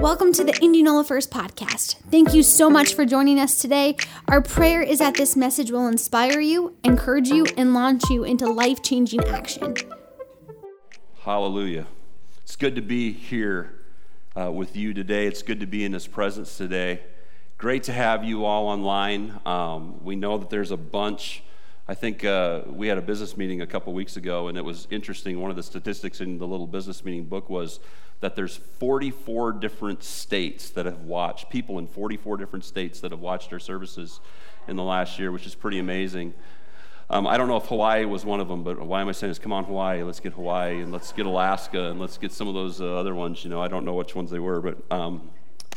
Welcome to the Indianola First podcast. Thank you so much for joining us today. Our prayer is that this message will inspire you, encourage you, and launch you into life changing action. Hallelujah. It's good to be here uh, with you today. It's good to be in His presence today. Great to have you all online. Um, we know that there's a bunch. I think uh, we had a business meeting a couple weeks ago, and it was interesting. One of the statistics in the little business meeting book was that there's 44 different states that have watched, people in 44 different states that have watched our services in the last year, which is pretty amazing. Um, I don't know if Hawaii was one of them, but why am I saying this? Come on, Hawaii, let's get Hawaii, and let's get Alaska, and let's get some of those uh, other ones. You know, I don't know which ones they were, but um,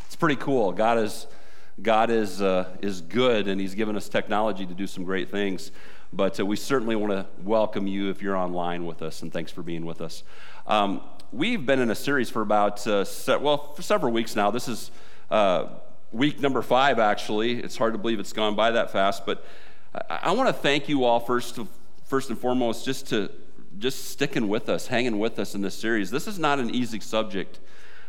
it's pretty cool. God is, God is, uh, is good, and He's given us technology to do some great things. But uh, we certainly want to welcome you if you're online with us, and thanks for being with us. Um, we've been in a series for about, uh, se- well, for several weeks now. This is uh, week number five, actually. It's hard to believe it's gone by that fast, but I, I want to thank you all first, first and foremost, just to just sticking with us, hanging with us in this series. This is not an easy subject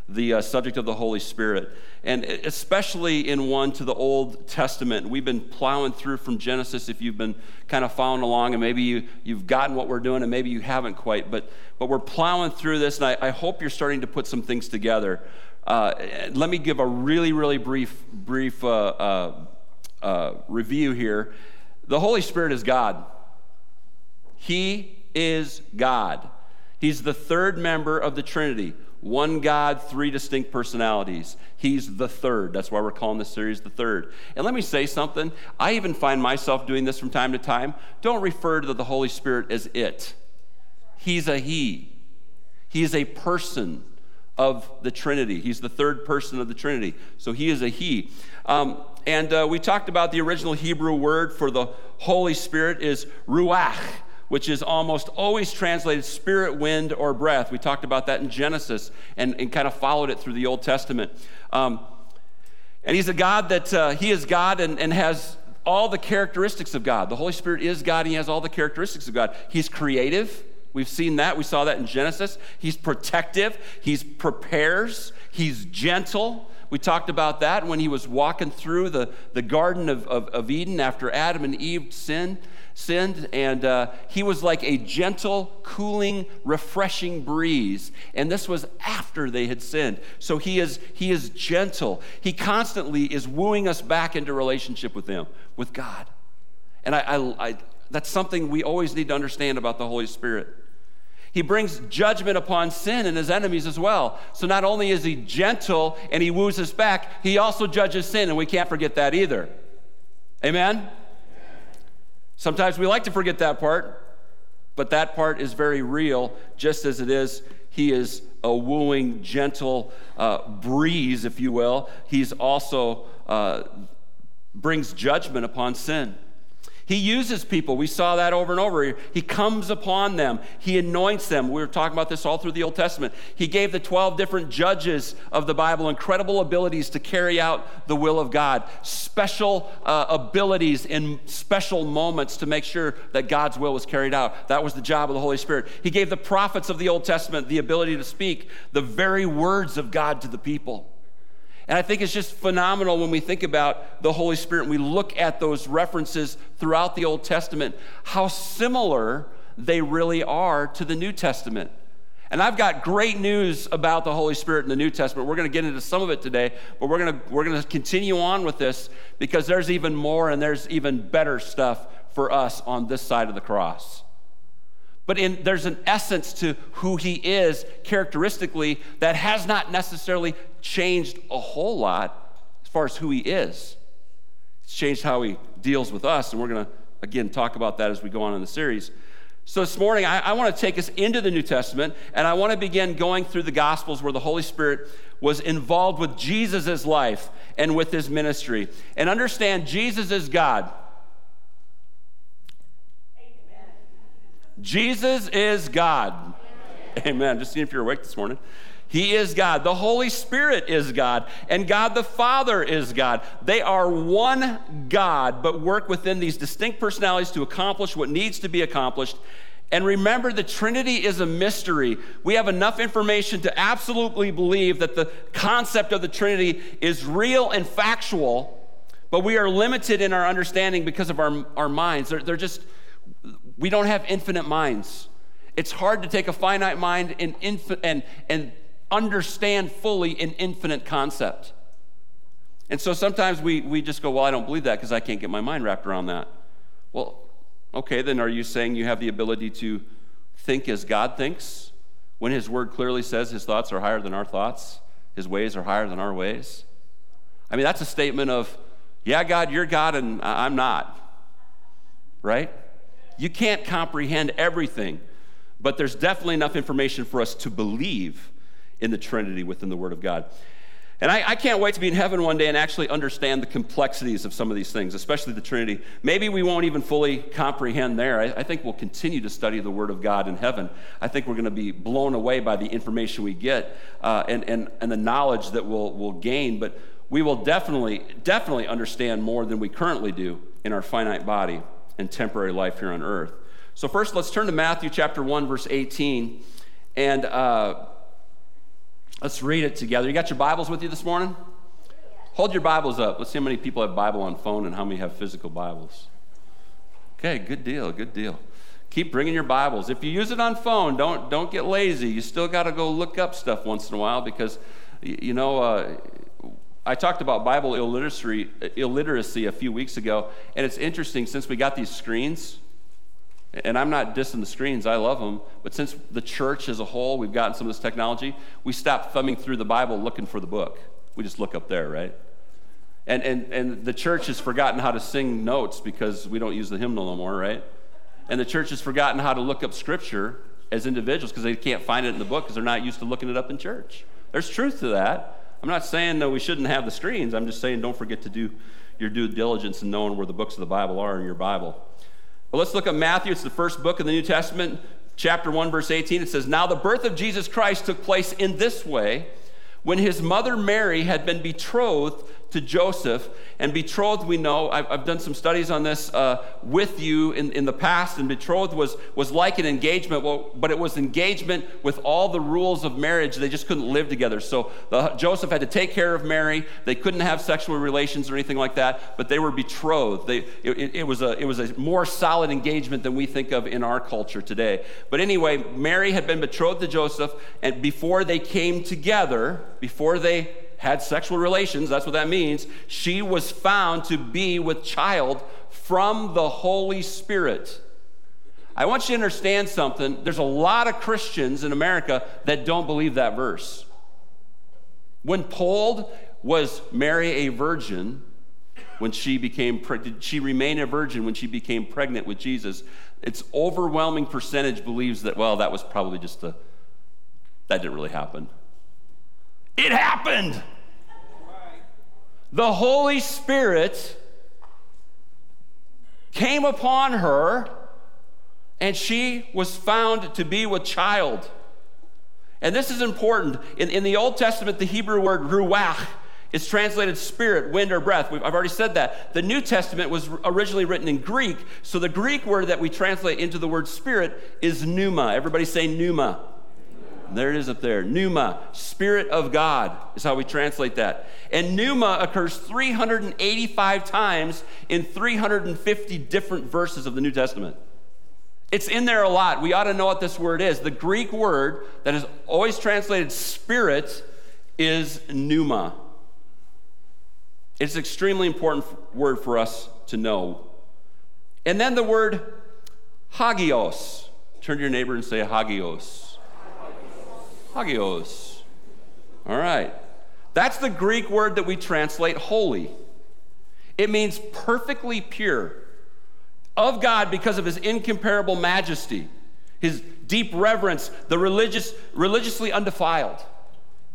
the uh, subject of the Holy Spirit, and especially in one to the Old Testament. We've been plowing through from Genesis if you've been kind of following along, and maybe you, you've gotten what we're doing, and maybe you haven't quite, but, but we're plowing through this, and I, I hope you're starting to put some things together. Uh, let me give a really, really brief, brief uh, uh, uh review here. The Holy Spirit is God. He is God. He's the third member of the Trinity. One God, three distinct personalities. He's the third. That's why we're calling this series the third. And let me say something. I even find myself doing this from time to time. Don't refer to the Holy Spirit as it, He's a He. He is a person of the Trinity. He's the third person of the Trinity. So He is a He. Um, and uh, we talked about the original Hebrew word for the Holy Spirit is ruach which is almost always translated spirit, wind, or breath. We talked about that in Genesis and, and kind of followed it through the Old Testament. Um, and he's a God that uh, he is God and, and has all the characteristics of God. The Holy Spirit is God, and he has all the characteristics of God. He's creative. We've seen that. We saw that in Genesis. He's protective. He prepares. He's gentle. We talked about that when he was walking through the, the Garden of, of, of Eden after Adam and Eve sinned sinned, and uh, he was like a gentle, cooling, refreshing breeze. And this was after they had sinned. So he is, he is gentle. He constantly is wooing us back into relationship with him, with God. And I, I, I, that's something we always need to understand about the Holy Spirit. He brings judgment upon sin and his enemies as well. So not only is he gentle and he woos us back, he also judges sin, and we can't forget that either. Amen? Sometimes we like to forget that part, but that part is very real, just as it is. He is a wooing, gentle uh, breeze, if you will. He's also uh, brings judgment upon sin. He uses people. We saw that over and over. He comes upon them, He anoints them. We were talking about this all through the Old Testament. He gave the 12 different judges of the Bible incredible abilities to carry out the will of God, special uh, abilities in special moments to make sure that God's will was carried out. That was the job of the Holy Spirit. He gave the prophets of the Old Testament the ability to speak the very words of God to the people. And I think it's just phenomenal when we think about the Holy Spirit and we look at those references throughout the Old Testament, how similar they really are to the New Testament. And I've got great news about the Holy Spirit in the New Testament. We're going to get into some of it today, but we're going to, we're going to continue on with this because there's even more and there's even better stuff for us on this side of the cross. But in, there's an essence to who he is characteristically that has not necessarily changed a whole lot as far as who he is. It's changed how he deals with us, and we're going to, again, talk about that as we go on in the series. So this morning, I, I want to take us into the New Testament, and I want to begin going through the Gospels where the Holy Spirit was involved with Jesus' life and with his ministry. And understand Jesus is God. Jesus is God. Amen. Amen. Just seeing if you're awake this morning. He is God. The Holy Spirit is God. And God the Father is God. They are one God, but work within these distinct personalities to accomplish what needs to be accomplished. And remember, the Trinity is a mystery. We have enough information to absolutely believe that the concept of the Trinity is real and factual, but we are limited in our understanding because of our, our minds. They're, they're just, we don't have infinite minds. It's hard to take a finite mind and, infi- and, and understand fully an infinite concept. And so sometimes we, we just go, Well, I don't believe that because I can't get my mind wrapped around that. Well, okay, then are you saying you have the ability to think as God thinks when His Word clearly says His thoughts are higher than our thoughts, His ways are higher than our ways? I mean, that's a statement of, Yeah, God, you're God and I'm not. Right? You can't comprehend everything, but there's definitely enough information for us to believe in the Trinity within the Word of God. And I, I, can't wait to be in heaven one day and actually understand the complexities of some of these things, especially the Trinity. Maybe we won't even fully comprehend there. I, I think we'll continue to study the Word of God in heaven. I think we're going to be blown away by the information we get uh, and, and, and the knowledge that we'll, we'll gain. But we will definitely, definitely understand more than we currently do in our finite body and temporary life here on earth. So, first, let's turn to Matthew chapter 1, verse 18. And. Uh, Let's read it together. You got your Bibles with you this morning? Hold your Bibles up. Let's see how many people have Bible on phone and how many have physical Bibles. Okay, good deal, good deal. Keep bringing your Bibles. If you use it on phone, don't don't get lazy. You still got to go look up stuff once in a while because, you know, uh, I talked about Bible illiteracy, illiteracy a few weeks ago, and it's interesting since we got these screens and I'm not dissing the screens, I love them. But since the church as a whole, we've gotten some of this technology, we stop thumbing through the Bible looking for the book. We just look up there, right? And, and, and the church has forgotten how to sing notes because we don't use the hymnal no more, right? And the church has forgotten how to look up scripture as individuals because they can't find it in the book because they're not used to looking it up in church. There's truth to that. I'm not saying that we shouldn't have the screens. I'm just saying don't forget to do your due diligence in knowing where the books of the Bible are in your Bible. But let's look at Matthew. It's the first book of the New Testament, chapter 1, verse 18. It says, Now the birth of Jesus Christ took place in this way when his mother Mary had been betrothed to Joseph. And betrothed, we know, I've, I've done some studies on this uh, with you in, in the past, and betrothed was, was like an engagement, well, but it was engagement with all the rules of marriage. They just couldn't live together. So the, Joseph had to take care of Mary. They couldn't have sexual relations or anything like that, but they were betrothed. They, it, it, was a, it was a more solid engagement than we think of in our culture today. But anyway, Mary had been betrothed to Joseph, and before they came together, before they had sexual relations, that's what that means, she was found to be with child from the Holy Spirit. I want you to understand something. There's a lot of Christians in America that don't believe that verse. When polled, was Mary a virgin when she became did she remain a virgin when she became pregnant with Jesus? Its overwhelming percentage believes that well, that was probably just a that didn't really happen. It happened. The Holy Spirit came upon her, and she was found to be with child. And this is important. In, in the Old Testament, the Hebrew word ruach is translated spirit, wind, or breath. We've, I've already said that. The New Testament was originally written in Greek, so the Greek word that we translate into the word spirit is pneuma. Everybody say pneuma. There it is up there. Pneuma, Spirit of God, is how we translate that. And pneuma occurs 385 times in 350 different verses of the New Testament. It's in there a lot. We ought to know what this word is. The Greek word that is always translated spirit is pneuma. It's an extremely important word for us to know. And then the word hagios. Turn to your neighbor and say hagios. Hagios. All right. That's the Greek word that we translate holy. It means perfectly pure of God because of his incomparable majesty, his deep reverence, the religious, religiously undefiled.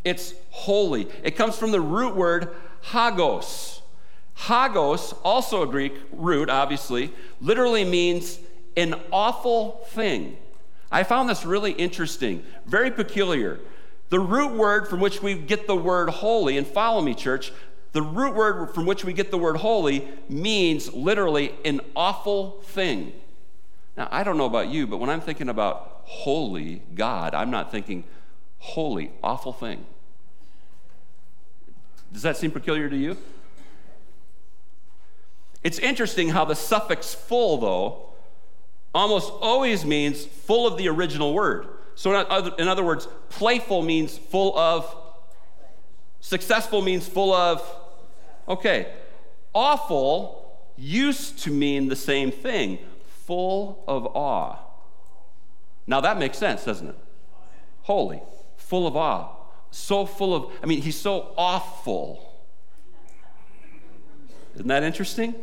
It's holy. It comes from the root word hagos. Hagos, also a Greek root, obviously, literally means an awful thing. I found this really interesting, very peculiar. The root word from which we get the word holy, and follow me, church, the root word from which we get the word holy means literally an awful thing. Now, I don't know about you, but when I'm thinking about holy God, I'm not thinking holy, awful thing. Does that seem peculiar to you? It's interesting how the suffix full, though, almost always means full of the original word. So, in other words, playful means full of, successful means full of, okay. Awful used to mean the same thing, full of awe. Now that makes sense, doesn't it? Holy, full of awe. So full of, I mean, he's so awful. Isn't that interesting?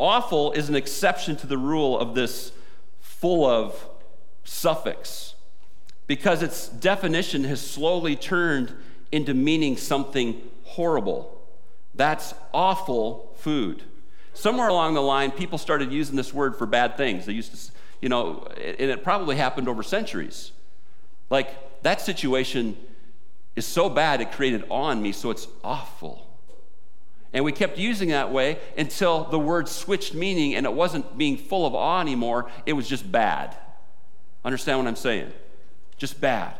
Awful is an exception to the rule of this full of suffix because its definition has slowly turned into meaning something horrible. That's awful food. Somewhere along the line, people started using this word for bad things. They used to, you know, and it probably happened over centuries. Like, that situation is so bad it created awe in me, so it's awful. And we kept using that way until the word switched meaning and it wasn't being full of awe anymore, it was just bad. Understand what I'm saying? Just bad.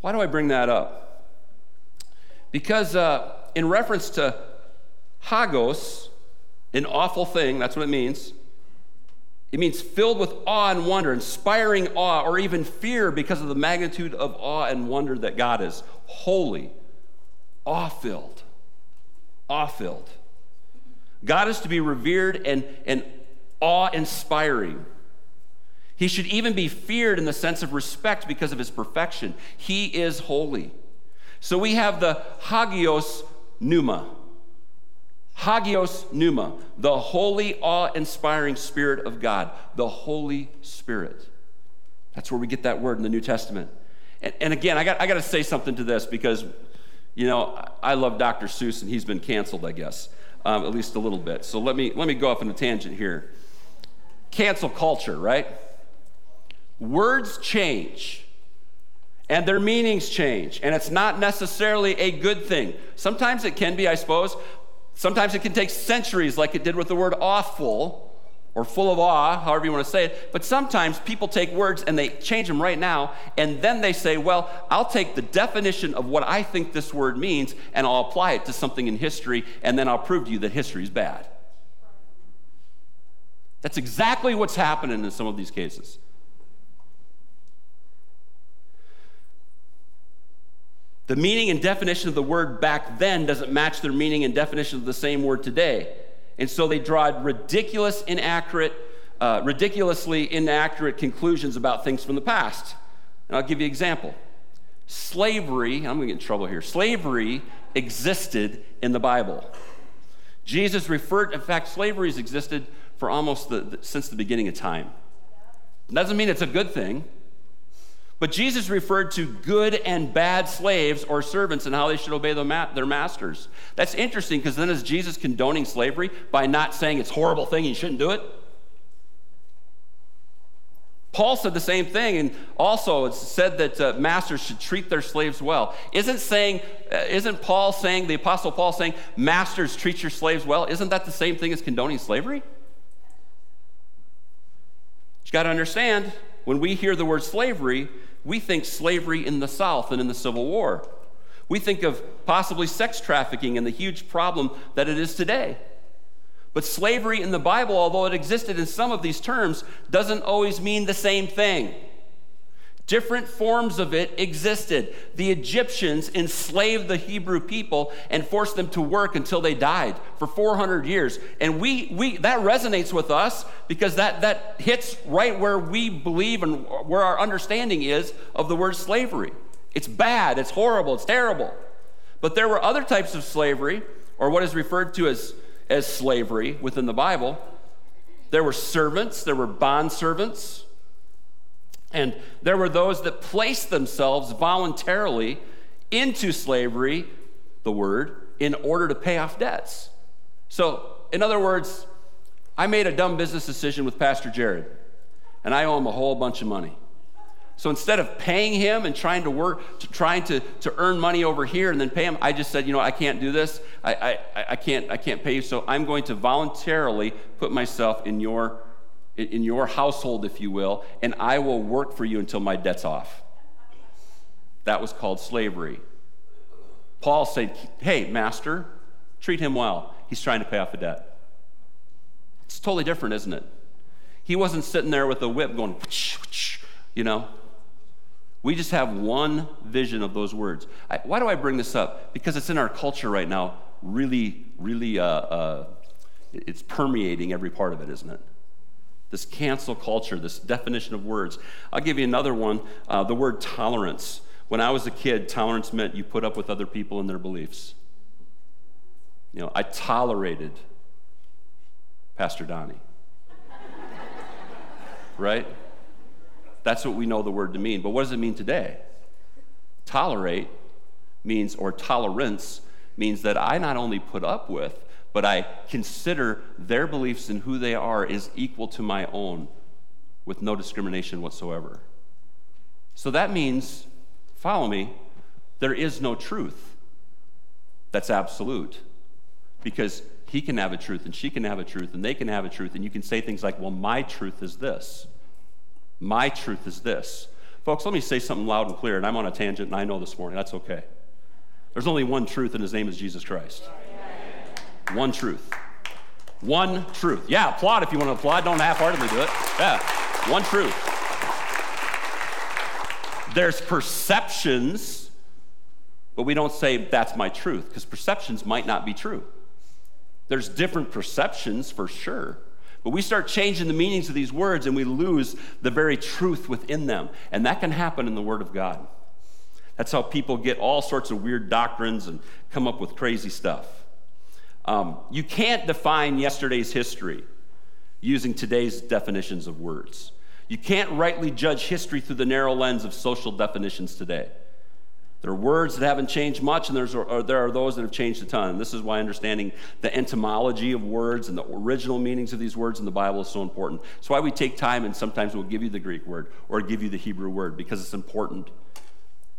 Why do I bring that up? Because uh, in reference to hagos, an awful thing, that's what it means. It means filled with awe and wonder, inspiring awe, or even fear because of the magnitude of awe and wonder that God is. Holy, awe filled awe filled. God is to be revered and, and awe inspiring. He should even be feared in the sense of respect because of his perfection. He is holy. So we have the Hagios Pneuma. Hagios Pneuma, the holy, awe inspiring Spirit of God, the Holy Spirit. That's where we get that word in the New Testament. And, and again, I got, I got to say something to this because you know, I love Dr. Seuss, and he's been canceled, I guess, um, at least a little bit. So let me, let me go off on a tangent here. Cancel culture, right? Words change and their meanings change, and it's not necessarily a good thing. Sometimes it can be, I suppose. Sometimes it can take centuries, like it did with the word awful or full of awe, however you want to say it. But sometimes people take words and they change them right now, and then they say, well, I'll take the definition of what I think this word means and I'll apply it to something in history, and then I'll prove to you that history is bad. That's exactly what's happening in some of these cases. The meaning and definition of the word back then doesn't match their meaning and definition of the same word today. And so they draw ridiculous, inaccurate, uh, ridiculously inaccurate conclusions about things from the past. And I'll give you an example. Slavery, I'm going to get in trouble here. Slavery existed in the Bible. Jesus referred, in fact, slavery has existed for almost the, the, since the beginning of time. Doesn't mean it's a good thing. But Jesus referred to good and bad slaves or servants and how they should obey their masters. That's interesting because then is Jesus condoning slavery by not saying it's a horrible thing, you shouldn't do it? Paul said the same thing, and also it's said that uh, masters should treat their slaves well. Isn't saying, uh, isn't Paul saying, the Apostle Paul saying, masters treat your slaves well? Isn't that the same thing as condoning slavery? You got to understand, when we hear the word slavery, we think slavery in the South and in the Civil War. We think of possibly sex trafficking and the huge problem that it is today. But slavery in the Bible, although it existed in some of these terms, doesn't always mean the same thing. Different forms of it existed. The Egyptians enslaved the Hebrew people and forced them to work until they died for 400 years. And we, we, that resonates with us because that, that hits right where we believe and where our understanding is of the word slavery. It's bad, it's horrible, it's terrible. But there were other types of slavery, or what is referred to as, as slavery within the Bible. There were servants, there were bond servants and there were those that placed themselves voluntarily into slavery, the word, in order to pay off debts. So, in other words, I made a dumb business decision with Pastor Jared, and I owe him a whole bunch of money. So instead of paying him and trying to work, to trying to, to earn money over here and then pay him, I just said, you know, I can't do this. I, I, I, can't, I can't pay you. So I'm going to voluntarily put myself in your, in your household, if you will, and I will work for you until my debt's off. That was called slavery. Paul said, hey, master, treat him well. He's trying to pay off a debt. It's totally different, isn't it? He wasn't sitting there with a whip going, you know, we just have one vision of those words. I, why do I bring this up? Because it's in our culture right now, really, really, uh, uh, it's permeating every part of it, isn't it? This cancel culture, this definition of words. I'll give you another one uh, the word tolerance. When I was a kid, tolerance meant you put up with other people and their beliefs. You know, I tolerated Pastor Donnie. right? That's what we know the word to mean. But what does it mean today? Tolerate means, or tolerance means that I not only put up with, but I consider their beliefs and who they are is equal to my own with no discrimination whatsoever. So that means, follow me, there is no truth that's absolute. Because he can have a truth and she can have a truth and they can have a truth, and you can say things like, well, my truth is this. My truth is this. Folks, let me say something loud and clear, and I'm on a tangent, and I know this morning. That's okay. There's only one truth, and his name is Jesus Christ. One truth. One truth. Yeah, applaud if you want to applaud. Don't half heartedly do it. Yeah, one truth. There's perceptions, but we don't say that's my truth because perceptions might not be true. There's different perceptions for sure. But we start changing the meanings of these words and we lose the very truth within them. And that can happen in the Word of God. That's how people get all sorts of weird doctrines and come up with crazy stuff. Um, you can't define yesterday's history using today's definitions of words. You can't rightly judge history through the narrow lens of social definitions today. There are words that haven't changed much, and there are those that have changed a ton. And this is why understanding the etymology of words and the original meanings of these words in the Bible is so important. It's why we take time and sometimes we'll give you the Greek word or give you the Hebrew word because it's important.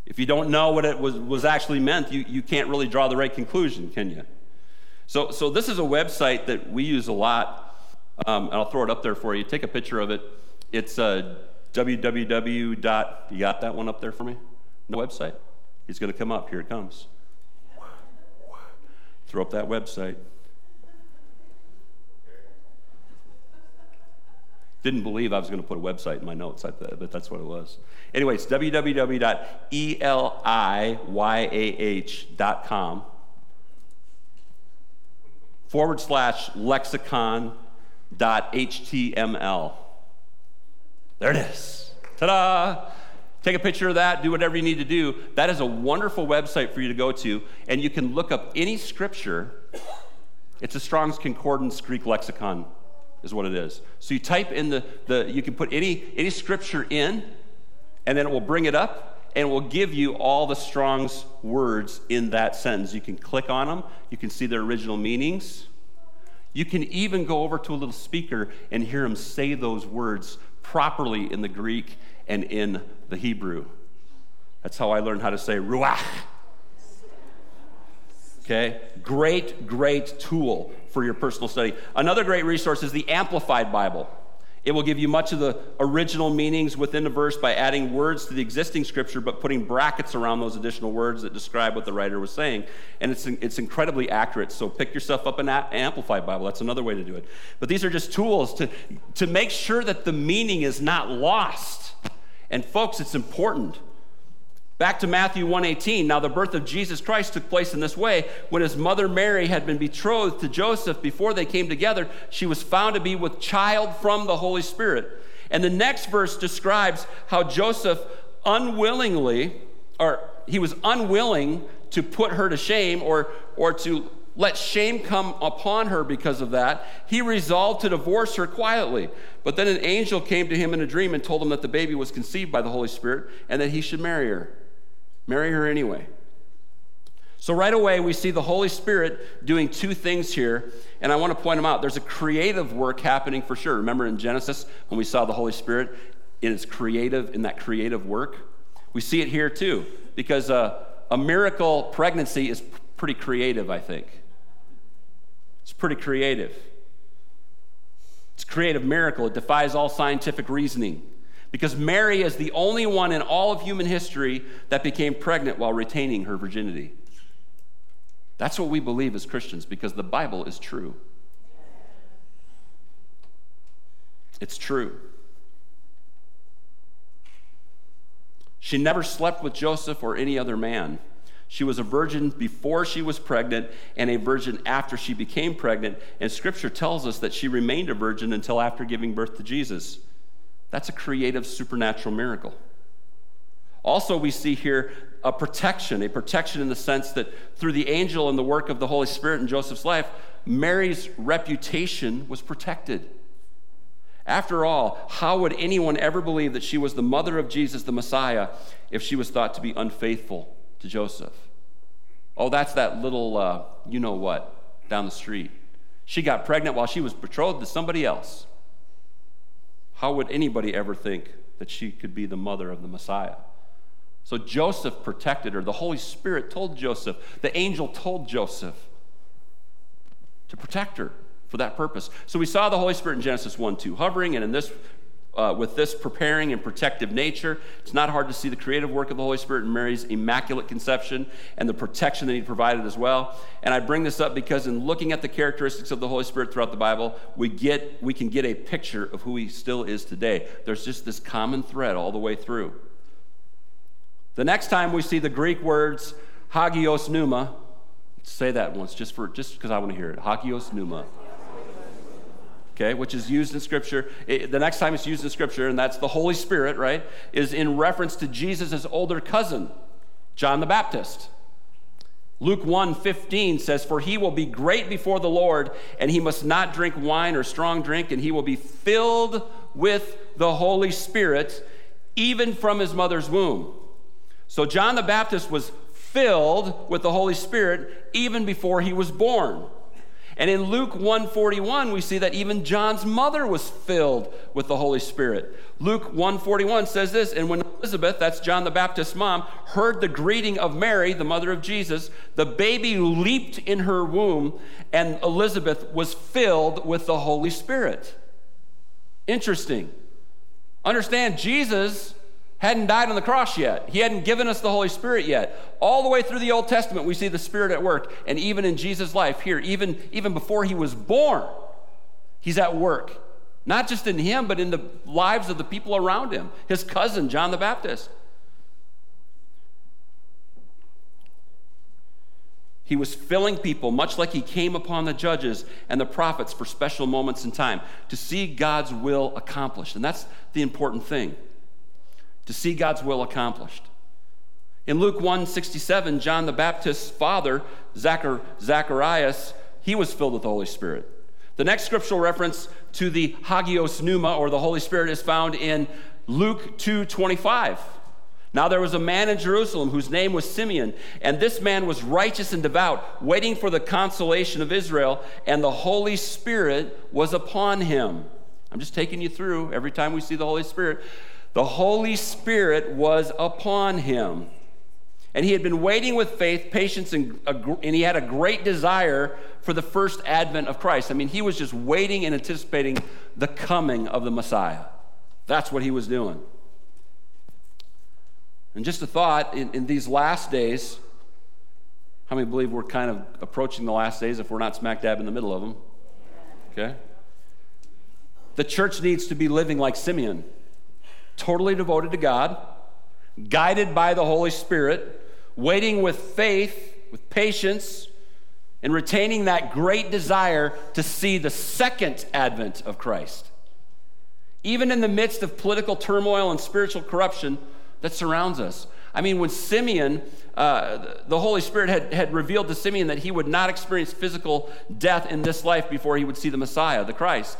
If you don't know what it was, was actually meant, you, you can't really draw the right conclusion, can you? So, so this is a website that we use a lot, um, and I'll throw it up there for you. Take a picture of it. It's uh, www. Dot, you got that one up there for me? The website? He's going to come up. Here it comes. Throw up that website. Didn't believe I was going to put a website in my notes, but that's what it was. Anyway, it's www.eliyah.com forward slash lexicon dot html. There it is. Ta da! Take a picture of that, do whatever you need to do. That is a wonderful website for you to go to, and you can look up any scripture. It's a Strong's Concordance Greek lexicon, is what it is. So you type in the, the you can put any, any scripture in, and then it will bring it up, and will give you all the Strong's words in that sentence. You can click on them, you can see their original meanings. You can even go over to a little speaker and hear him say those words properly in the Greek and in the Hebrew. That's how I learned how to say ruach. Okay? Great, great tool for your personal study. Another great resource is the Amplified Bible. It will give you much of the original meanings within the verse by adding words to the existing scripture, but putting brackets around those additional words that describe what the writer was saying. And it's, it's incredibly accurate. So pick yourself up an Amplified Bible. That's another way to do it. But these are just tools to, to make sure that the meaning is not lost. And folks, it's important. Back to Matthew 1:18. Now the birth of Jesus Christ took place in this way. When his mother Mary had been betrothed to Joseph before they came together, she was found to be with child from the Holy Spirit. And the next verse describes how Joseph unwillingly or he was unwilling to put her to shame or or to let shame come upon her because of that. He resolved to divorce her quietly. But then an angel came to him in a dream and told him that the baby was conceived by the Holy Spirit and that he should marry her. Marry her anyway. So, right away, we see the Holy Spirit doing two things here, and I want to point them out. There's a creative work happening for sure. Remember in Genesis when we saw the Holy Spirit in its creative, in that creative work. We see it here too, because uh, a miracle pregnancy is pretty creative, I think. It's pretty creative. It's a creative miracle. It defies all scientific reasoning. Because Mary is the only one in all of human history that became pregnant while retaining her virginity. That's what we believe as Christians because the Bible is true. It's true. She never slept with Joseph or any other man. She was a virgin before she was pregnant and a virgin after she became pregnant. And scripture tells us that she remained a virgin until after giving birth to Jesus. That's a creative supernatural miracle. Also, we see here a protection, a protection in the sense that through the angel and the work of the Holy Spirit in Joseph's life, Mary's reputation was protected. After all, how would anyone ever believe that she was the mother of Jesus, the Messiah, if she was thought to be unfaithful to Joseph? Oh, that's that little, uh, you know what, down the street. She got pregnant while she was betrothed to somebody else. How would anybody ever think that she could be the mother of the Messiah? So Joseph protected her. The Holy Spirit told Joseph, the angel told Joseph to protect her for that purpose. So we saw the Holy Spirit in Genesis 1 2 hovering, and in this uh, with this preparing and protective nature, it's not hard to see the creative work of the Holy Spirit in Mary's immaculate conception and the protection that He provided as well. And I bring this up because in looking at the characteristics of the Holy Spirit throughout the Bible, we get we can get a picture of who He still is today. There's just this common thread all the way through. The next time we see the Greek words hagios pneuma, say that once just for just because I want to hear it. Hagios pneuma okay, which is used in Scripture. It, the next time it's used in Scripture, and that's the Holy Spirit, right, is in reference to Jesus' older cousin, John the Baptist. Luke 1 15 says, For he will be great before the Lord, and he must not drink wine or strong drink, and he will be filled with the Holy Spirit, even from his mother's womb. So John the Baptist was filled with the Holy Spirit even before he was born. And in Luke 141, we see that even John's mother was filled with the Holy Spirit. Luke 141 says this, and when Elizabeth, that's John the Baptist's mom, heard the greeting of Mary, the mother of Jesus, the baby leaped in her womb, and Elizabeth was filled with the Holy Spirit. Interesting. Understand, Jesus hadn't died on the cross yet. He hadn't given us the Holy Spirit yet. All the way through the Old Testament, we see the Spirit at work. And even in Jesus' life here, even, even before he was born, he's at work. Not just in him, but in the lives of the people around him. His cousin, John the Baptist. He was filling people, much like he came upon the judges and the prophets for special moments in time, to see God's will accomplished. And that's the important thing to see God's will accomplished. In Luke 1 67, John the Baptist's father, Zachar, Zacharias, he was filled with the Holy Spirit. The next scriptural reference to the Hagios Pneuma, or the Holy Spirit, is found in Luke 2 25. Now there was a man in Jerusalem whose name was Simeon, and this man was righteous and devout, waiting for the consolation of Israel, and the Holy Spirit was upon him. I'm just taking you through every time we see the Holy Spirit. The Holy Spirit was upon him. And he had been waiting with faith, patience, and, and he had a great desire for the first advent of Christ. I mean, he was just waiting and anticipating the coming of the Messiah. That's what he was doing. And just a thought in, in these last days, how many believe we're kind of approaching the last days if we're not smack dab in the middle of them? Okay? The church needs to be living like Simeon totally devoted to God, guided by the Holy Spirit, waiting with faith, with patience, and retaining that great desire to see the second advent of Christ. Even in the midst of political turmoil and spiritual corruption that surrounds us. I mean, when Simeon, uh, the Holy Spirit had, had revealed to Simeon that he would not experience physical death in this life before he would see the Messiah, the Christ.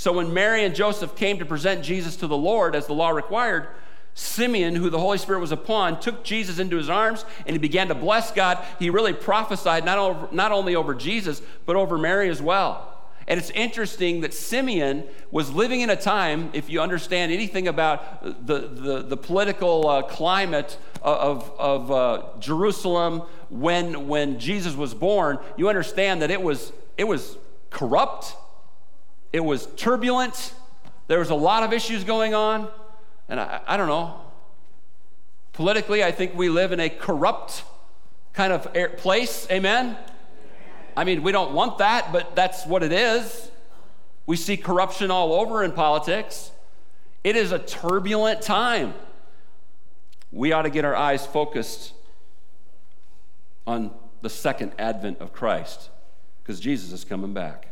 So when Mary and Joseph came to present Jesus to the Lord as the law required, Simeon, who the Holy Spirit was upon, took Jesus into his arms and he began to bless God. He really prophesied not, over, not only over Jesus, but over Mary as well. And it's interesting that Simeon was living in a time, if you understand anything about the, the, the political uh, climate of, of uh, Jerusalem when, when Jesus was born, you understand that it was, it was corrupt, it was turbulent, there was a lot of issues going on. And I, I don't know, politically, I think we live in a corrupt kind of place. Amen? I mean, we don't want that, but that's what it is. We see corruption all over in politics. It is a turbulent time. We ought to get our eyes focused on the second advent of Christ because Jesus is coming back.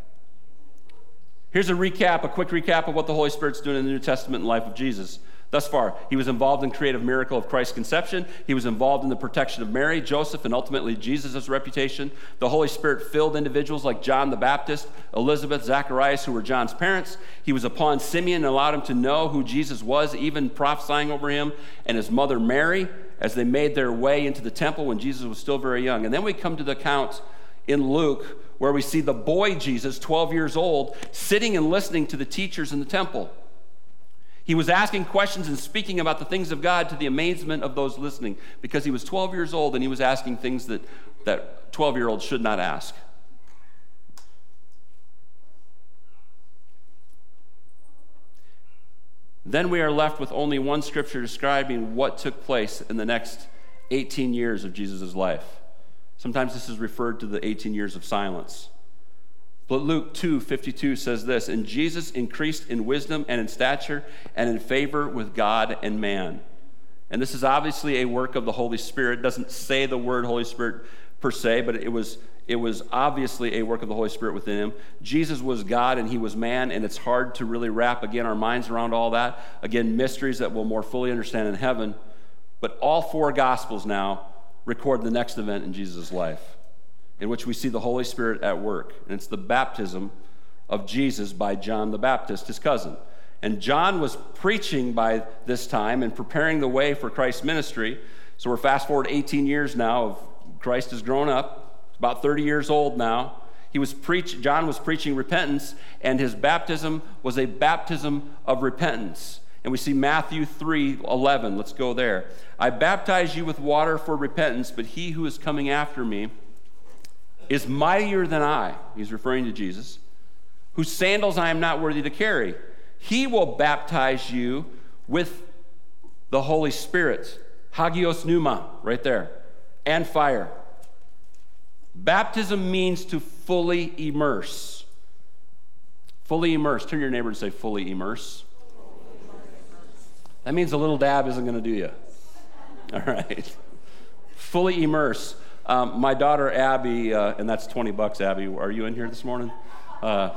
Here's a recap, a quick recap of what the Holy Spirit's doing in the New Testament and life of Jesus. Thus far, he was involved in creative miracle of Christ's conception. He was involved in the protection of Mary, Joseph, and ultimately Jesus' reputation. The Holy Spirit filled individuals like John the Baptist, Elizabeth, Zacharias, who were John's parents. He was upon Simeon and allowed him to know who Jesus was, even prophesying over him and his mother Mary as they made their way into the temple when Jesus was still very young. And then we come to the account in Luke where we see the boy Jesus, 12 years old, sitting and listening to the teachers in the temple. He was asking questions and speaking about the things of God to the amazement of those listening because he was 12 years old and he was asking things that, that 12 year olds should not ask. Then we are left with only one scripture describing what took place in the next 18 years of Jesus' life. Sometimes this is referred to the 18 years of silence. But Luke 2 52 says this And Jesus increased in wisdom and in stature and in favor with God and man. And this is obviously a work of the Holy Spirit. It doesn't say the word Holy Spirit per se, but it was, it was obviously a work of the Holy Spirit within him. Jesus was God and he was man, and it's hard to really wrap again our minds around all that. Again, mysteries that we'll more fully understand in heaven. But all four Gospels now record the next event in Jesus' life in which we see the Holy Spirit at work. And it's the baptism of Jesus by John the Baptist, his cousin. And John was preaching by this time and preparing the way for Christ's ministry. So we're fast forward 18 years now of Christ has grown up, about 30 years old now. He was preach, John was preaching repentance, and his baptism was a baptism of repentance. And we see Matthew 3 11. Let's go there. I baptize you with water for repentance, but he who is coming after me, is mightier than I, he's referring to Jesus, whose sandals I am not worthy to carry. He will baptize you with the Holy Spirit, hagios pneuma, right there, and fire. Baptism means to fully immerse. Fully immerse. Turn your neighbor and say, fully immerse. That means a little dab isn't going to do you. All right. Fully immerse. Um, my daughter Abby, uh, and that's 20 bucks, Abby. Are you in here this morning? Uh,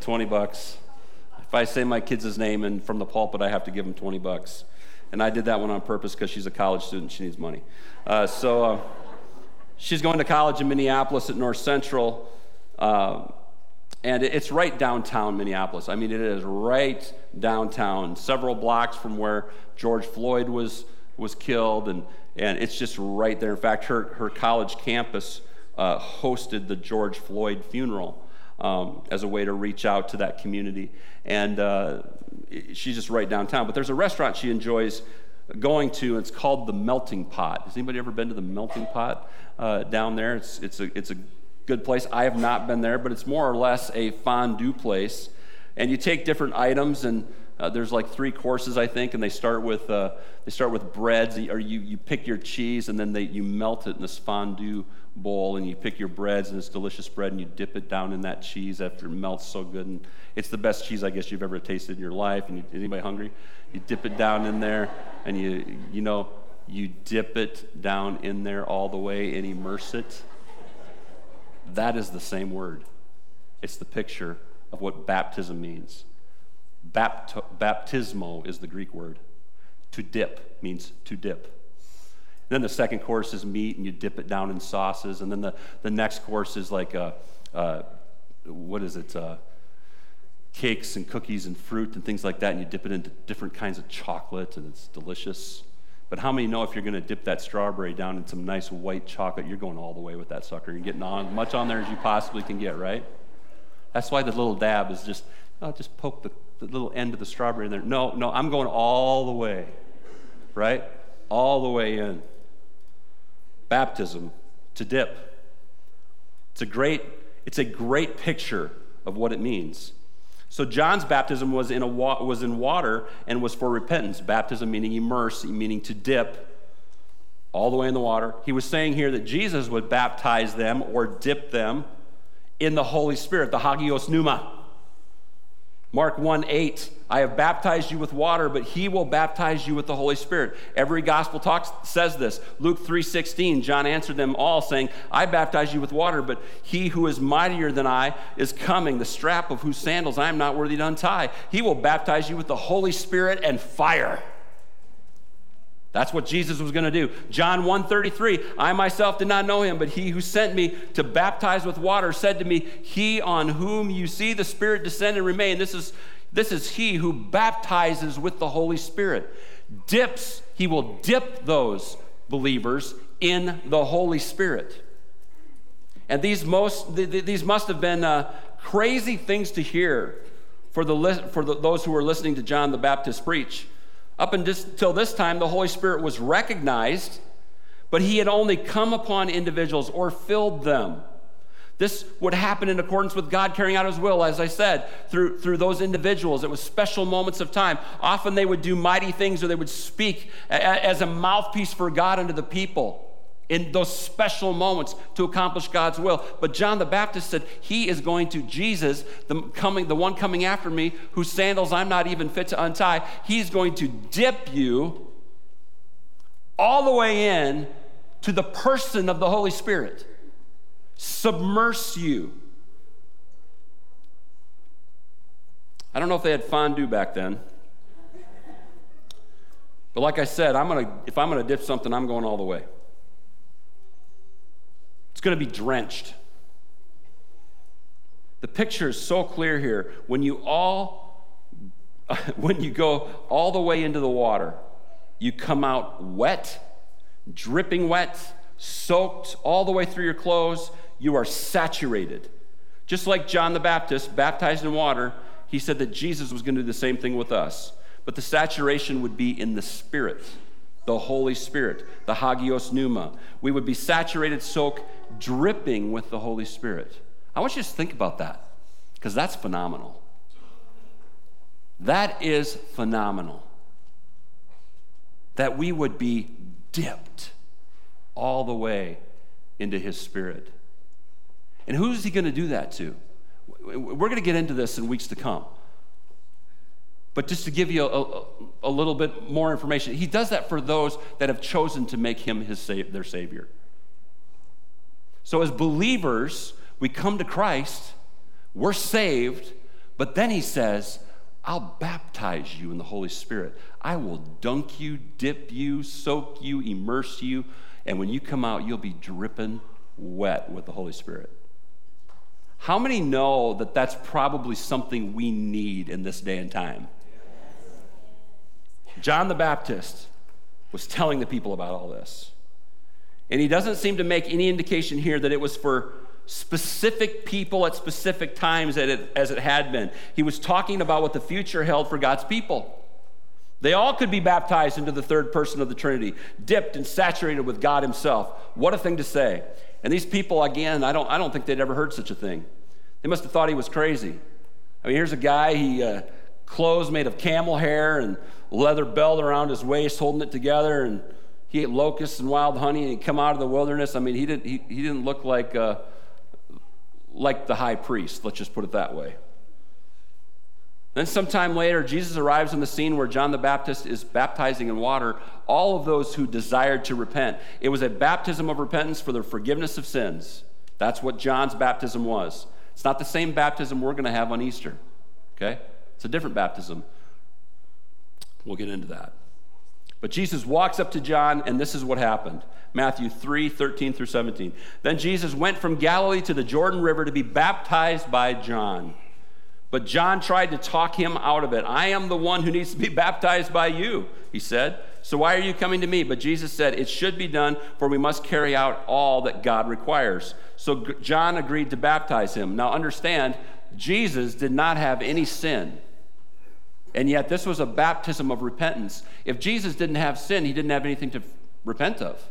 20 bucks. If I say my kid's name and from the pulpit, I have to give him 20 bucks. And I did that one on purpose because she's a college student. She needs money. Uh, so uh, she's going to college in Minneapolis at North Central. Uh, and it's right downtown Minneapolis. I mean, it is right downtown, several blocks from where George Floyd was, was killed. And and it's just right there. In fact, her, her college campus uh, hosted the George Floyd funeral um, as a way to reach out to that community. And uh, she's just right downtown. But there's a restaurant she enjoys going to, and it's called the Melting Pot. Has anybody ever been to the Melting Pot uh, down there? It's, it's, a, it's a good place. I have not been there, but it's more or less a fondue place. And you take different items and uh, there's like three courses, I think, and they start with uh, they start with breads, or you, you pick your cheese and then they, you melt it in this fondue bowl, and you pick your breads and it's delicious bread, and you dip it down in that cheese after it melts so good, and it's the best cheese I guess you've ever tasted in your life. And you, anybody hungry? You dip it down in there, and you you know you dip it down in there all the way and immerse it. That is the same word. It's the picture of what baptism means. Bapt- baptismo is the Greek word. To dip means to dip. And then the second course is meat, and you dip it down in sauces. And then the, the next course is like, a, uh, what is it? Uh, cakes and cookies and fruit and things like that, and you dip it into different kinds of chocolate, and it's delicious. But how many know if you're going to dip that strawberry down in some nice white chocolate, you're going all the way with that sucker. You're getting on as much on there as you possibly can get, right? That's why the little dab is just, oh, just poke the, the little end of the strawberry in there. No, no, I'm going all the way, right? All the way in. Baptism, to dip. It's a great, it's a great picture of what it means. So John's baptism was in, a wa- was in water and was for repentance. Baptism meaning immerse, meaning to dip all the way in the water. He was saying here that Jesus would baptize them or dip them in the Holy Spirit, the Hagios Pneuma. Mark 1 8, I have baptized you with water, but he will baptize you with the Holy Spirit. Every gospel talks says this. Luke 3 16, John answered them all, saying, I baptize you with water, but he who is mightier than I is coming, the strap of whose sandals I am not worthy to untie. He will baptize you with the Holy Spirit and fire. That's what Jesus was going to do. John 1:33, I myself did not know him, but he who sent me to baptize with water said to me, "He on whom you see the Spirit descend and remain, this is this is he who baptizes with the Holy Spirit." Dips, he will dip those believers in the Holy Spirit. And these most these must have been uh, crazy things to hear for the for the, those who were listening to John the Baptist preach. Up until this time, the Holy Spirit was recognized, but he had only come upon individuals or filled them. This would happen in accordance with God carrying out his will, as I said, through, through those individuals. It was special moments of time. Often they would do mighty things or they would speak as a mouthpiece for God unto the people in those special moments to accomplish God's will. But John the Baptist said, He is going to, Jesus, the, coming, the one coming after me, whose sandals I'm not even fit to untie, He's going to dip you all the way in to the person of the Holy Spirit, submerse you. I don't know if they had fondue back then. But like I said, I'm gonna, if I'm going to dip something, I'm going all the way going to be drenched. The picture is so clear here. When you all, when you go all the way into the water, you come out wet, dripping wet, soaked all the way through your clothes. You are saturated. Just like John the Baptist, baptized in water, he said that Jesus was going to do the same thing with us. But the saturation would be in the Spirit the Holy Spirit, the Hagios Pneuma. We would be saturated, soaked, dripping with the Holy Spirit. I want you to think about that because that's phenomenal. That is phenomenal. That we would be dipped all the way into His Spirit. And who's He going to do that to? We're going to get into this in weeks to come. But just to give you a, a, a, little bit more information, he does that for those that have chosen to make him his, their Savior. So, as believers, we come to Christ, we're saved, but then he says, I'll baptize you in the Holy Spirit. I will dunk you, dip you, soak you, immerse you, and when you come out, you'll be dripping wet with the Holy Spirit. How many know that that's probably something we need in this day and time? John the Baptist was telling the people about all this. And he doesn't seem to make any indication here that it was for specific people at specific times as it had been. He was talking about what the future held for God's people. They all could be baptized into the third person of the Trinity, dipped and saturated with God Himself. What a thing to say. And these people, again, I don't, I don't think they'd ever heard such a thing. They must have thought he was crazy. I mean, here's a guy, he uh, clothes made of camel hair and leather belt around his waist, holding it together, and he ate locusts and wild honey, and he'd come out of the wilderness. I mean, he didn't, he, he didn't look like, uh, like the high priest, let's just put it that way. Then, sometime later, Jesus arrives on the scene where John the Baptist is baptizing in water all of those who desired to repent. It was a baptism of repentance for the forgiveness of sins. That's what John's baptism was. It's not the same baptism we're going to have on Easter, okay? It's a different baptism. We'll get into that. But Jesus walks up to John, and this is what happened Matthew 3 13 through 17. Then Jesus went from Galilee to the Jordan River to be baptized by John. But John tried to talk him out of it. I am the one who needs to be baptized by you, he said. So why are you coming to me? But Jesus said, It should be done, for we must carry out all that God requires. So John agreed to baptize him. Now understand, Jesus did not have any sin. And yet, this was a baptism of repentance. If Jesus didn't have sin, he didn't have anything to repent of.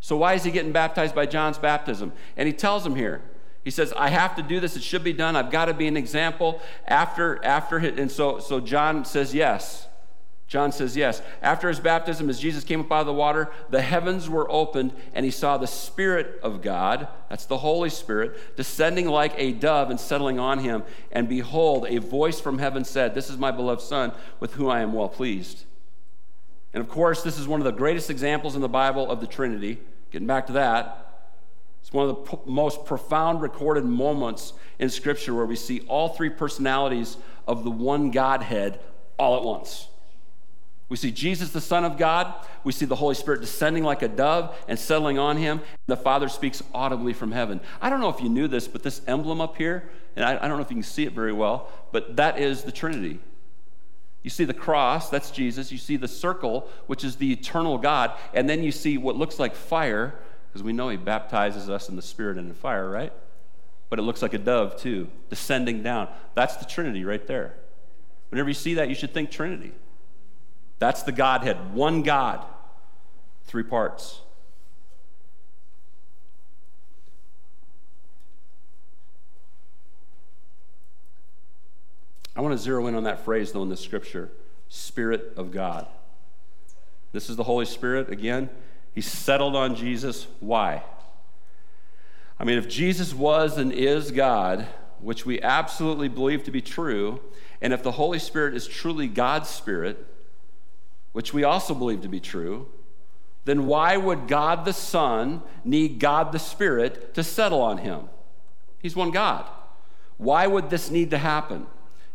So, why is he getting baptized by John's baptism? And he tells him here, he says, I have to do this. It should be done. I've got to be an example. After, after, and so, so John says yes. John says yes. After his baptism, as Jesus came up out of the water, the heavens were opened, and he saw the Spirit of God, that's the Holy Spirit, descending like a dove and settling on him. And behold, a voice from heaven said, This is my beloved Son, with whom I am well pleased. And of course, this is one of the greatest examples in the Bible of the Trinity. Getting back to that, it's one of the most profound recorded moments in Scripture where we see all three personalities of the one Godhead all at once. We see Jesus, the Son of God. We see the Holy Spirit descending like a dove and settling on him. The Father speaks audibly from heaven. I don't know if you knew this, but this emblem up here, and I, I don't know if you can see it very well, but that is the Trinity. You see the cross, that's Jesus. You see the circle, which is the eternal God. And then you see what looks like fire, because we know he baptizes us in the Spirit and in fire, right? But it looks like a dove, too, descending down. That's the Trinity right there. Whenever you see that, you should think Trinity. That's the Godhead, one God, three parts. I want to zero in on that phrase, though, in the scripture Spirit of God. This is the Holy Spirit. Again, He settled on Jesus. Why? I mean, if Jesus was and is God, which we absolutely believe to be true, and if the Holy Spirit is truly God's Spirit, which we also believe to be true, then why would God the Son need God the Spirit to settle on him? He's one God. Why would this need to happen?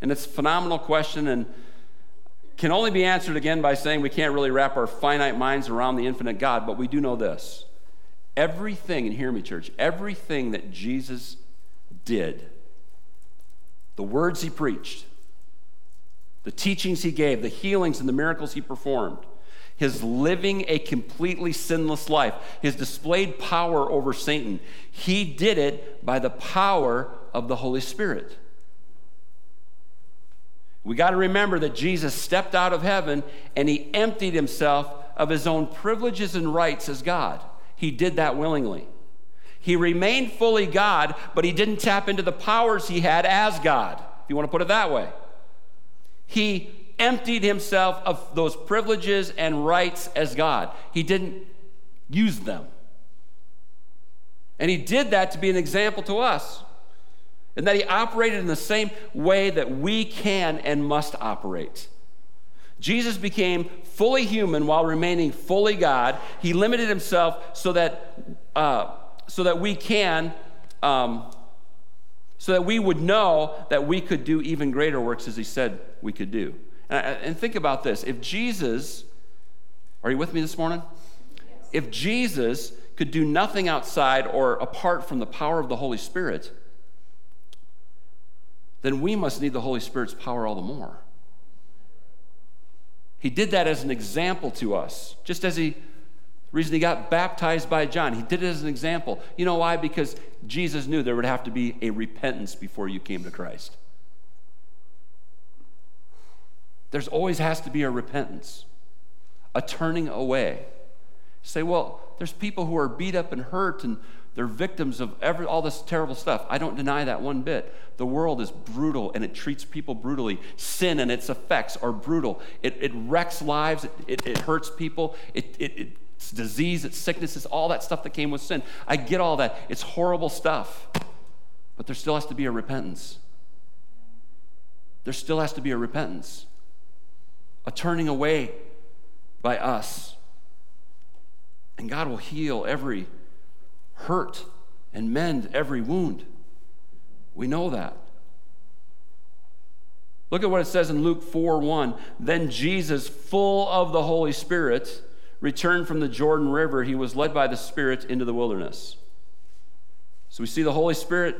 And it's a phenomenal question and can only be answered again by saying we can't really wrap our finite minds around the infinite God, but we do know this. Everything, and hear me, church, everything that Jesus did, the words he preached, the teachings he gave, the healings and the miracles he performed, his living a completely sinless life, his displayed power over Satan, he did it by the power of the Holy Spirit. We got to remember that Jesus stepped out of heaven and he emptied himself of his own privileges and rights as God. He did that willingly. He remained fully God, but he didn't tap into the powers he had as God, if you want to put it that way. He emptied himself of those privileges and rights as God. He didn't use them. And he did that to be an example to us. And that he operated in the same way that we can and must operate. Jesus became fully human while remaining fully God. He limited himself so that, uh, so that we can um, so that we would know that we could do even greater works as he said we could do. And, think about this if Jesus, are you with me this morning? If Jesus could do nothing outside or apart from the power of the Holy Spirit, then we must need the Holy Spirit's power all the more. He did that as an example to us, just as he reason he got baptized by John. He did it as an example. You know why? Because Jesus knew there would have to be a repentance before you came to Christ. There's always has to be a repentance, a turning away. You say, well, there's people who are beat up and hurt and they're victims of every, all this terrible stuff. I don't deny that one bit. The world is brutal and it treats people brutally. Sin and its effects are brutal. It, it wrecks lives, it, it, it hurts people, it, it, it it's disease, it's sickness, it's all that stuff that came with sin. I get all that. It's horrible stuff. But there still has to be a repentance. There still has to be a repentance, a turning away by us. And God will heal every hurt and mend every wound. We know that. Look at what it says in Luke 4 1. Then Jesus, full of the Holy Spirit, returned from the Jordan River, he was led by the Spirit into the wilderness. So we see the Holy Spirit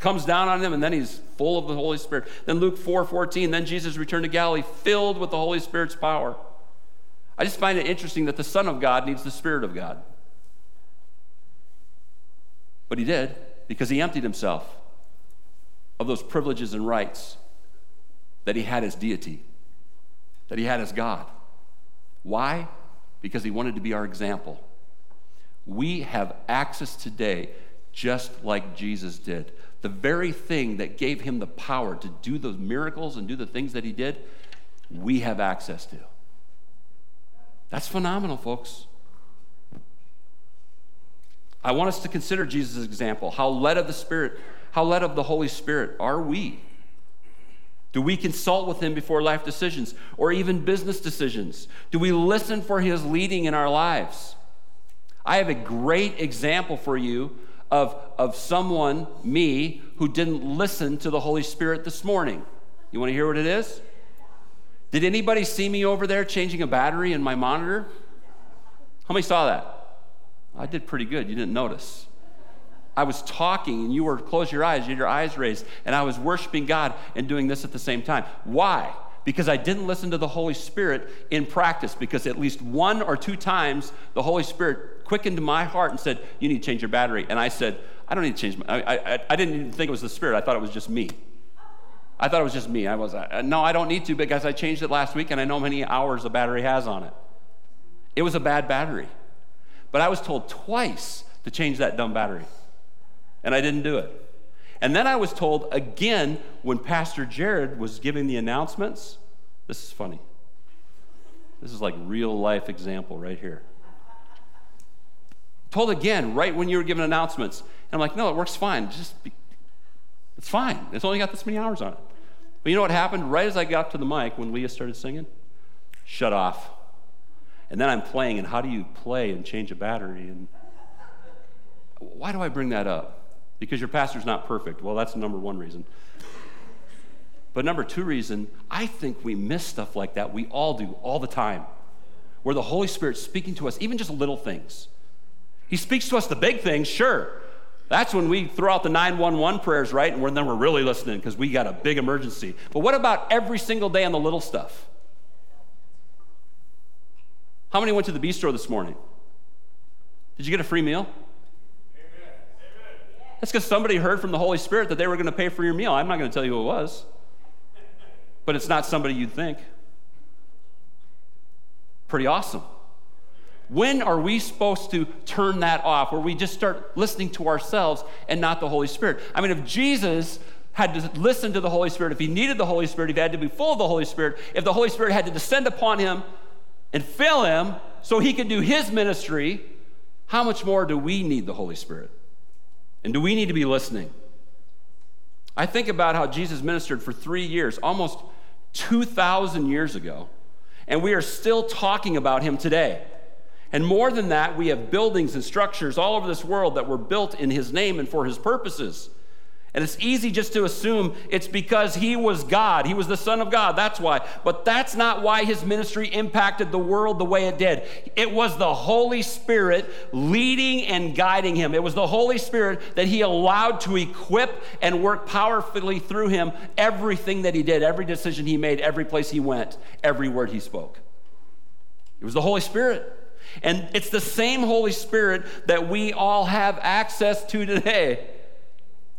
comes down on him and then he's full of the Holy Spirit. Then Luke 4 14, then Jesus returned to Galilee filled with the Holy Spirit's power. I just find it interesting that the Son of God needs the Spirit of God. But he did because he emptied himself. of those privileges and rights that he had as deity, that he had as God. Why? Because he wanted to be our example. We have access today just like Jesus did. The very thing that gave him the power to do those miracles and do the things that he did, we have access to. That's phenomenal, folks. I want us to consider Jesus' example. How led of the Spirit, how led of the Holy Spirit are we? Do we consult with Him before life decisions or even business decisions? Do we listen for His leading in our lives? I have a great example for you of, of someone, me, who didn't listen to the Holy Spirit this morning. You want to hear what it is? Did anybody see me over there changing a battery in my monitor? How many saw that? I did pretty good. You didn't notice. I was talking and you were close your eyes, you had your eyes raised, and I was worshiping God and doing this at the same time. Why? Because I didn't listen to the Holy Spirit in practice, because at least one or two times the Holy Spirit quickened my heart and said, You need to change your battery. And I said, I don't need to change my I, I, I didn't even think it was the Spirit, I thought it was just me. I thought it was just me. I was, no, I don't need to because I changed it last week and I know how many hours the battery has on it. It was a bad battery. But I was told twice to change that dumb battery, and I didn't do it. And then I was told again when Pastor Jared was giving the announcements. This is funny. This is like real life example right here. Told again right when you were giving announcements. And I'm like, no, it works fine. Just be, it's fine. It's only got this many hours on it. But you know what happened? Right as I got to the mic when Leah started singing, shut off. And then I'm playing, and how do you play and change a battery? And why do I bring that up? Because your pastor's not perfect. Well, that's number one reason. But number two reason, I think we miss stuff like that. We all do all the time. Where the Holy Spirit's speaking to us, even just little things. He speaks to us the big things, sure. That's when we throw out the 911 prayers, right? And then we're really listening because we got a big emergency. But what about every single day on the little stuff? How many went to the bistro this morning? Did you get a free meal? That's because somebody heard from the Holy Spirit that they were going to pay for your meal. I'm not going to tell you who it was, but it's not somebody you'd think. Pretty awesome. When are we supposed to turn that off, where we just start listening to ourselves and not the Holy Spirit? I mean, if Jesus had to listen to the Holy Spirit, if he needed the Holy Spirit, if he had to be full of the Holy Spirit, if the Holy Spirit had to descend upon him and fill him so he can do his ministry, how much more do we need the Holy Spirit? And do we need to be listening? I think about how Jesus ministered for three years, almost 2,000 years ago, and we are still talking about him today. And more than that, we have buildings and structures all over this world that were built in his name and for his purposes. And it's easy just to assume it's because he was God. He was the Son of God. That's why. But that's not why his ministry impacted the world the way it did. It was the Holy Spirit leading and guiding him. It was the Holy Spirit that he allowed to equip and work powerfully through him everything that he did, every decision he made, every place he went, every word he spoke. It was the Holy Spirit. And it's the same Holy Spirit that we all have access to today.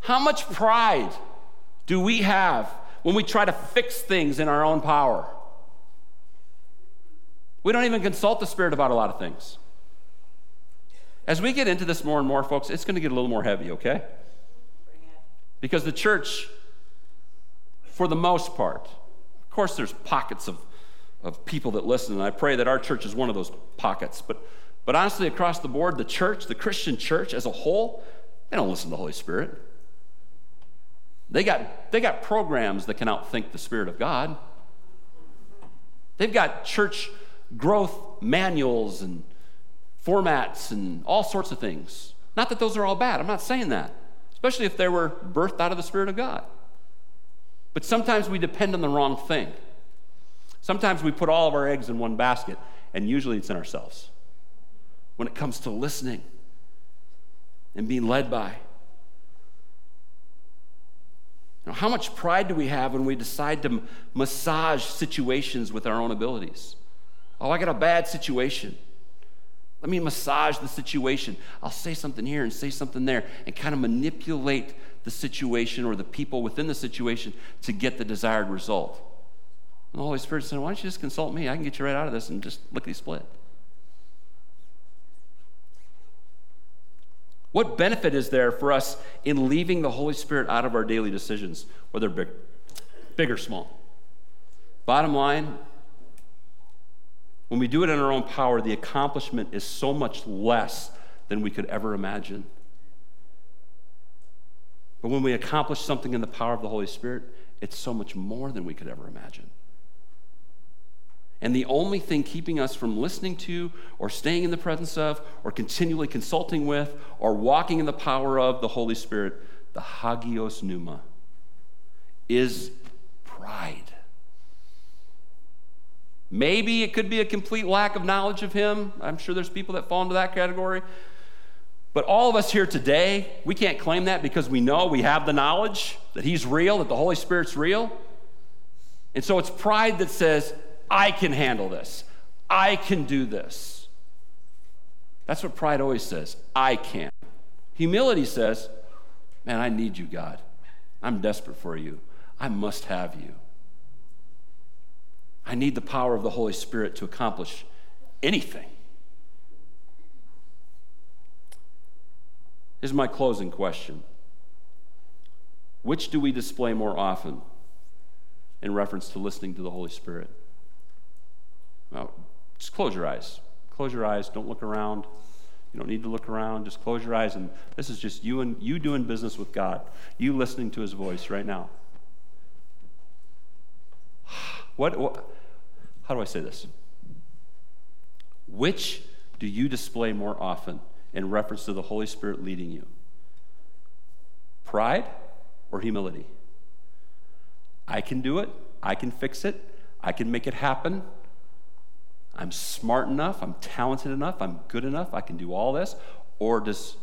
How much pride do we have when we try to fix things in our own power? We don't even consult the Spirit about a lot of things. As we get into this more and more, folks, it's going to get a little more heavy, okay? Because the church, for the most part, of course, there's pockets of, of people that listen, and I pray that our church is one of those pockets. But, but honestly, across the board, the church, the Christian church as a whole, they don't listen to the Holy Spirit. They got, they got programs that can outthink the Spirit of God. They've got church growth manuals and formats and all sorts of things. Not that those are all bad, I'm not saying that, especially if they were birthed out of the Spirit of God. But sometimes we depend on the wrong thing. Sometimes we put all of our eggs in one basket, and usually it's in ourselves. When it comes to listening and being led by, now, how much pride do we have when we decide to massage situations with our own abilities? Oh, I got a bad situation. Let me massage the situation. I'll say something here and say something there and kind of manipulate the situation or the people within the situation to get the desired result. And the Holy Spirit said, Why don't you just consult me? I can get you right out of this and just lickety split. What benefit is there for us in leaving the Holy Spirit out of our daily decisions, whether big, big or small? Bottom line, when we do it in our own power, the accomplishment is so much less than we could ever imagine. But when we accomplish something in the power of the Holy Spirit, it's so much more than we could ever imagine. And the only thing keeping us from listening to, or staying in the presence of, or continually consulting with, or walking in the power of the Holy Spirit, the hagios pneuma, is pride. Maybe it could be a complete lack of knowledge of Him. I'm sure there's people that fall into that category. But all of us here today, we can't claim that because we know we have the knowledge that He's real, that the Holy Spirit's real. And so it's pride that says, I can handle this. I can do this. That's what pride always says I can. Humility says, Man, I need you, God. I'm desperate for you. I must have you. I need the power of the Holy Spirit to accomplish anything. Here's my closing question Which do we display more often in reference to listening to the Holy Spirit? Well, just close your eyes. Close your eyes. Don't look around. You don't need to look around. Just close your eyes, and this is just you and you doing business with God. You listening to His voice right now. What, what? How do I say this? Which do you display more often in reference to the Holy Spirit leading you? Pride or humility? I can do it. I can fix it. I can make it happen. I'm smart enough, I'm talented enough, I'm good enough, I can do all this? Or does,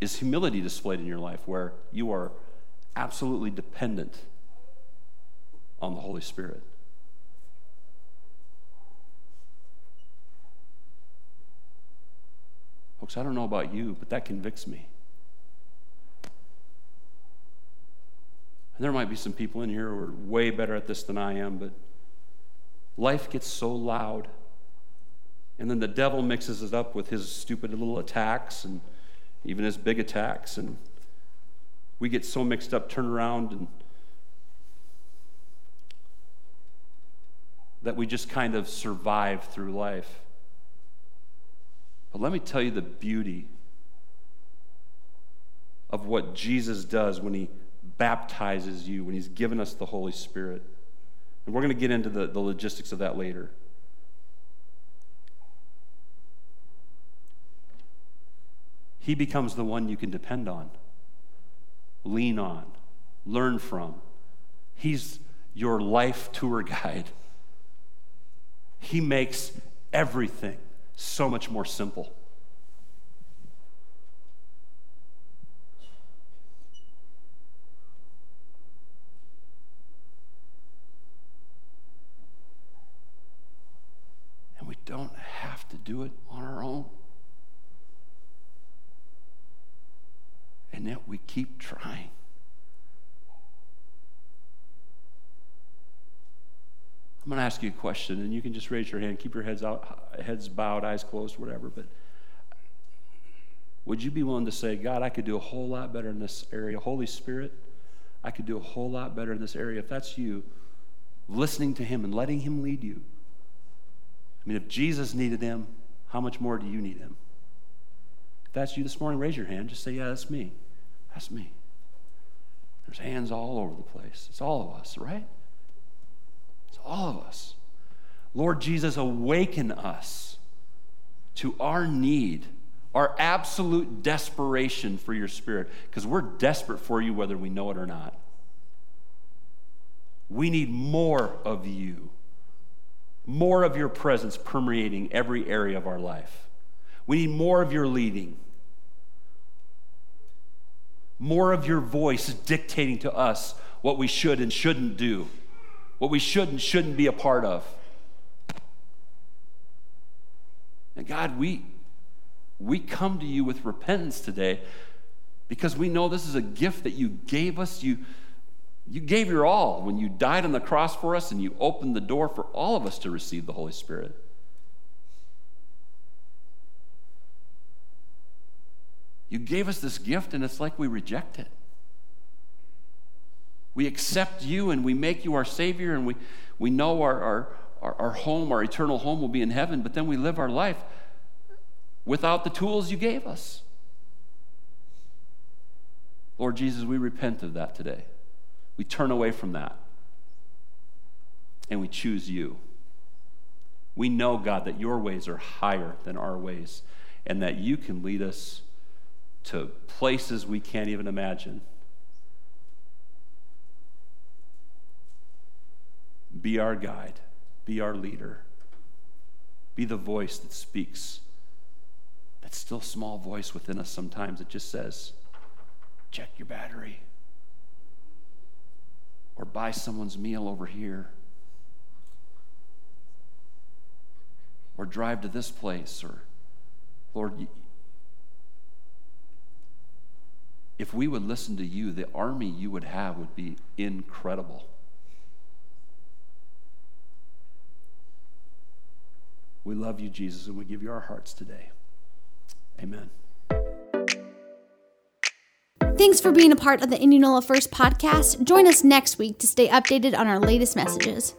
is humility displayed in your life where you are absolutely dependent on the Holy Spirit? Folks, I don't know about you, but that convicts me. And there might be some people in here who are way better at this than I am, but life gets so loud. And then the devil mixes it up with his stupid little attacks and even his big attacks. And we get so mixed up, turn around, and that we just kind of survive through life. But let me tell you the beauty of what Jesus does when he baptizes you, when he's given us the Holy Spirit. And we're going to get into the, the logistics of that later. He becomes the one you can depend on, lean on, learn from. He's your life tour guide. He makes everything so much more simple. don't have to do it on our own. And yet we keep trying. I'm going to ask you a question, and you can just raise your hand, keep your heads out, heads bowed, eyes closed, whatever. But would you be willing to say, God, I could do a whole lot better in this area? Holy Spirit, I could do a whole lot better in this area. If that's you, listening to Him and letting Him lead you. I mean, if Jesus needed him, how much more do you need him? If that's you this morning, raise your hand. Just say, Yeah, that's me. That's me. There's hands all over the place. It's all of us, right? It's all of us. Lord Jesus, awaken us to our need, our absolute desperation for your spirit, because we're desperate for you whether we know it or not. We need more of you more of your presence permeating every area of our life. We need more of your leading, more of your voice dictating to us what we should and shouldn't do, what we should and shouldn't be a part of. And God, we, We come to you with repentance today because we know this is a gift that you gave us. You, you gave your all when you died on the cross for us and you opened the door for all of us to receive the Holy Spirit. You gave us this gift, and it's like we reject it. We accept you and we make you our Savior, and we, we know our, our, our, our home, our eternal home will be in heaven, but then we live our life without the tools you gave us. Lord Jesus, we repent of that today. We turn away from that and we choose you. We know, God, that your ways are higher than our ways and that you can lead us to places we can't even imagine. Be our guide, be our leader, be the voice that speaks. That still small voice within us sometimes that just says, check your battery, or buy someone's meal over here, or drive to this place, or Lord, if we would listen to you, the army you would have would be incredible. We love you, Jesus, and we give you our hearts today. Amen. Thanks for being a part of the Indianola First podcast. Join us next week to stay updated on our latest messages.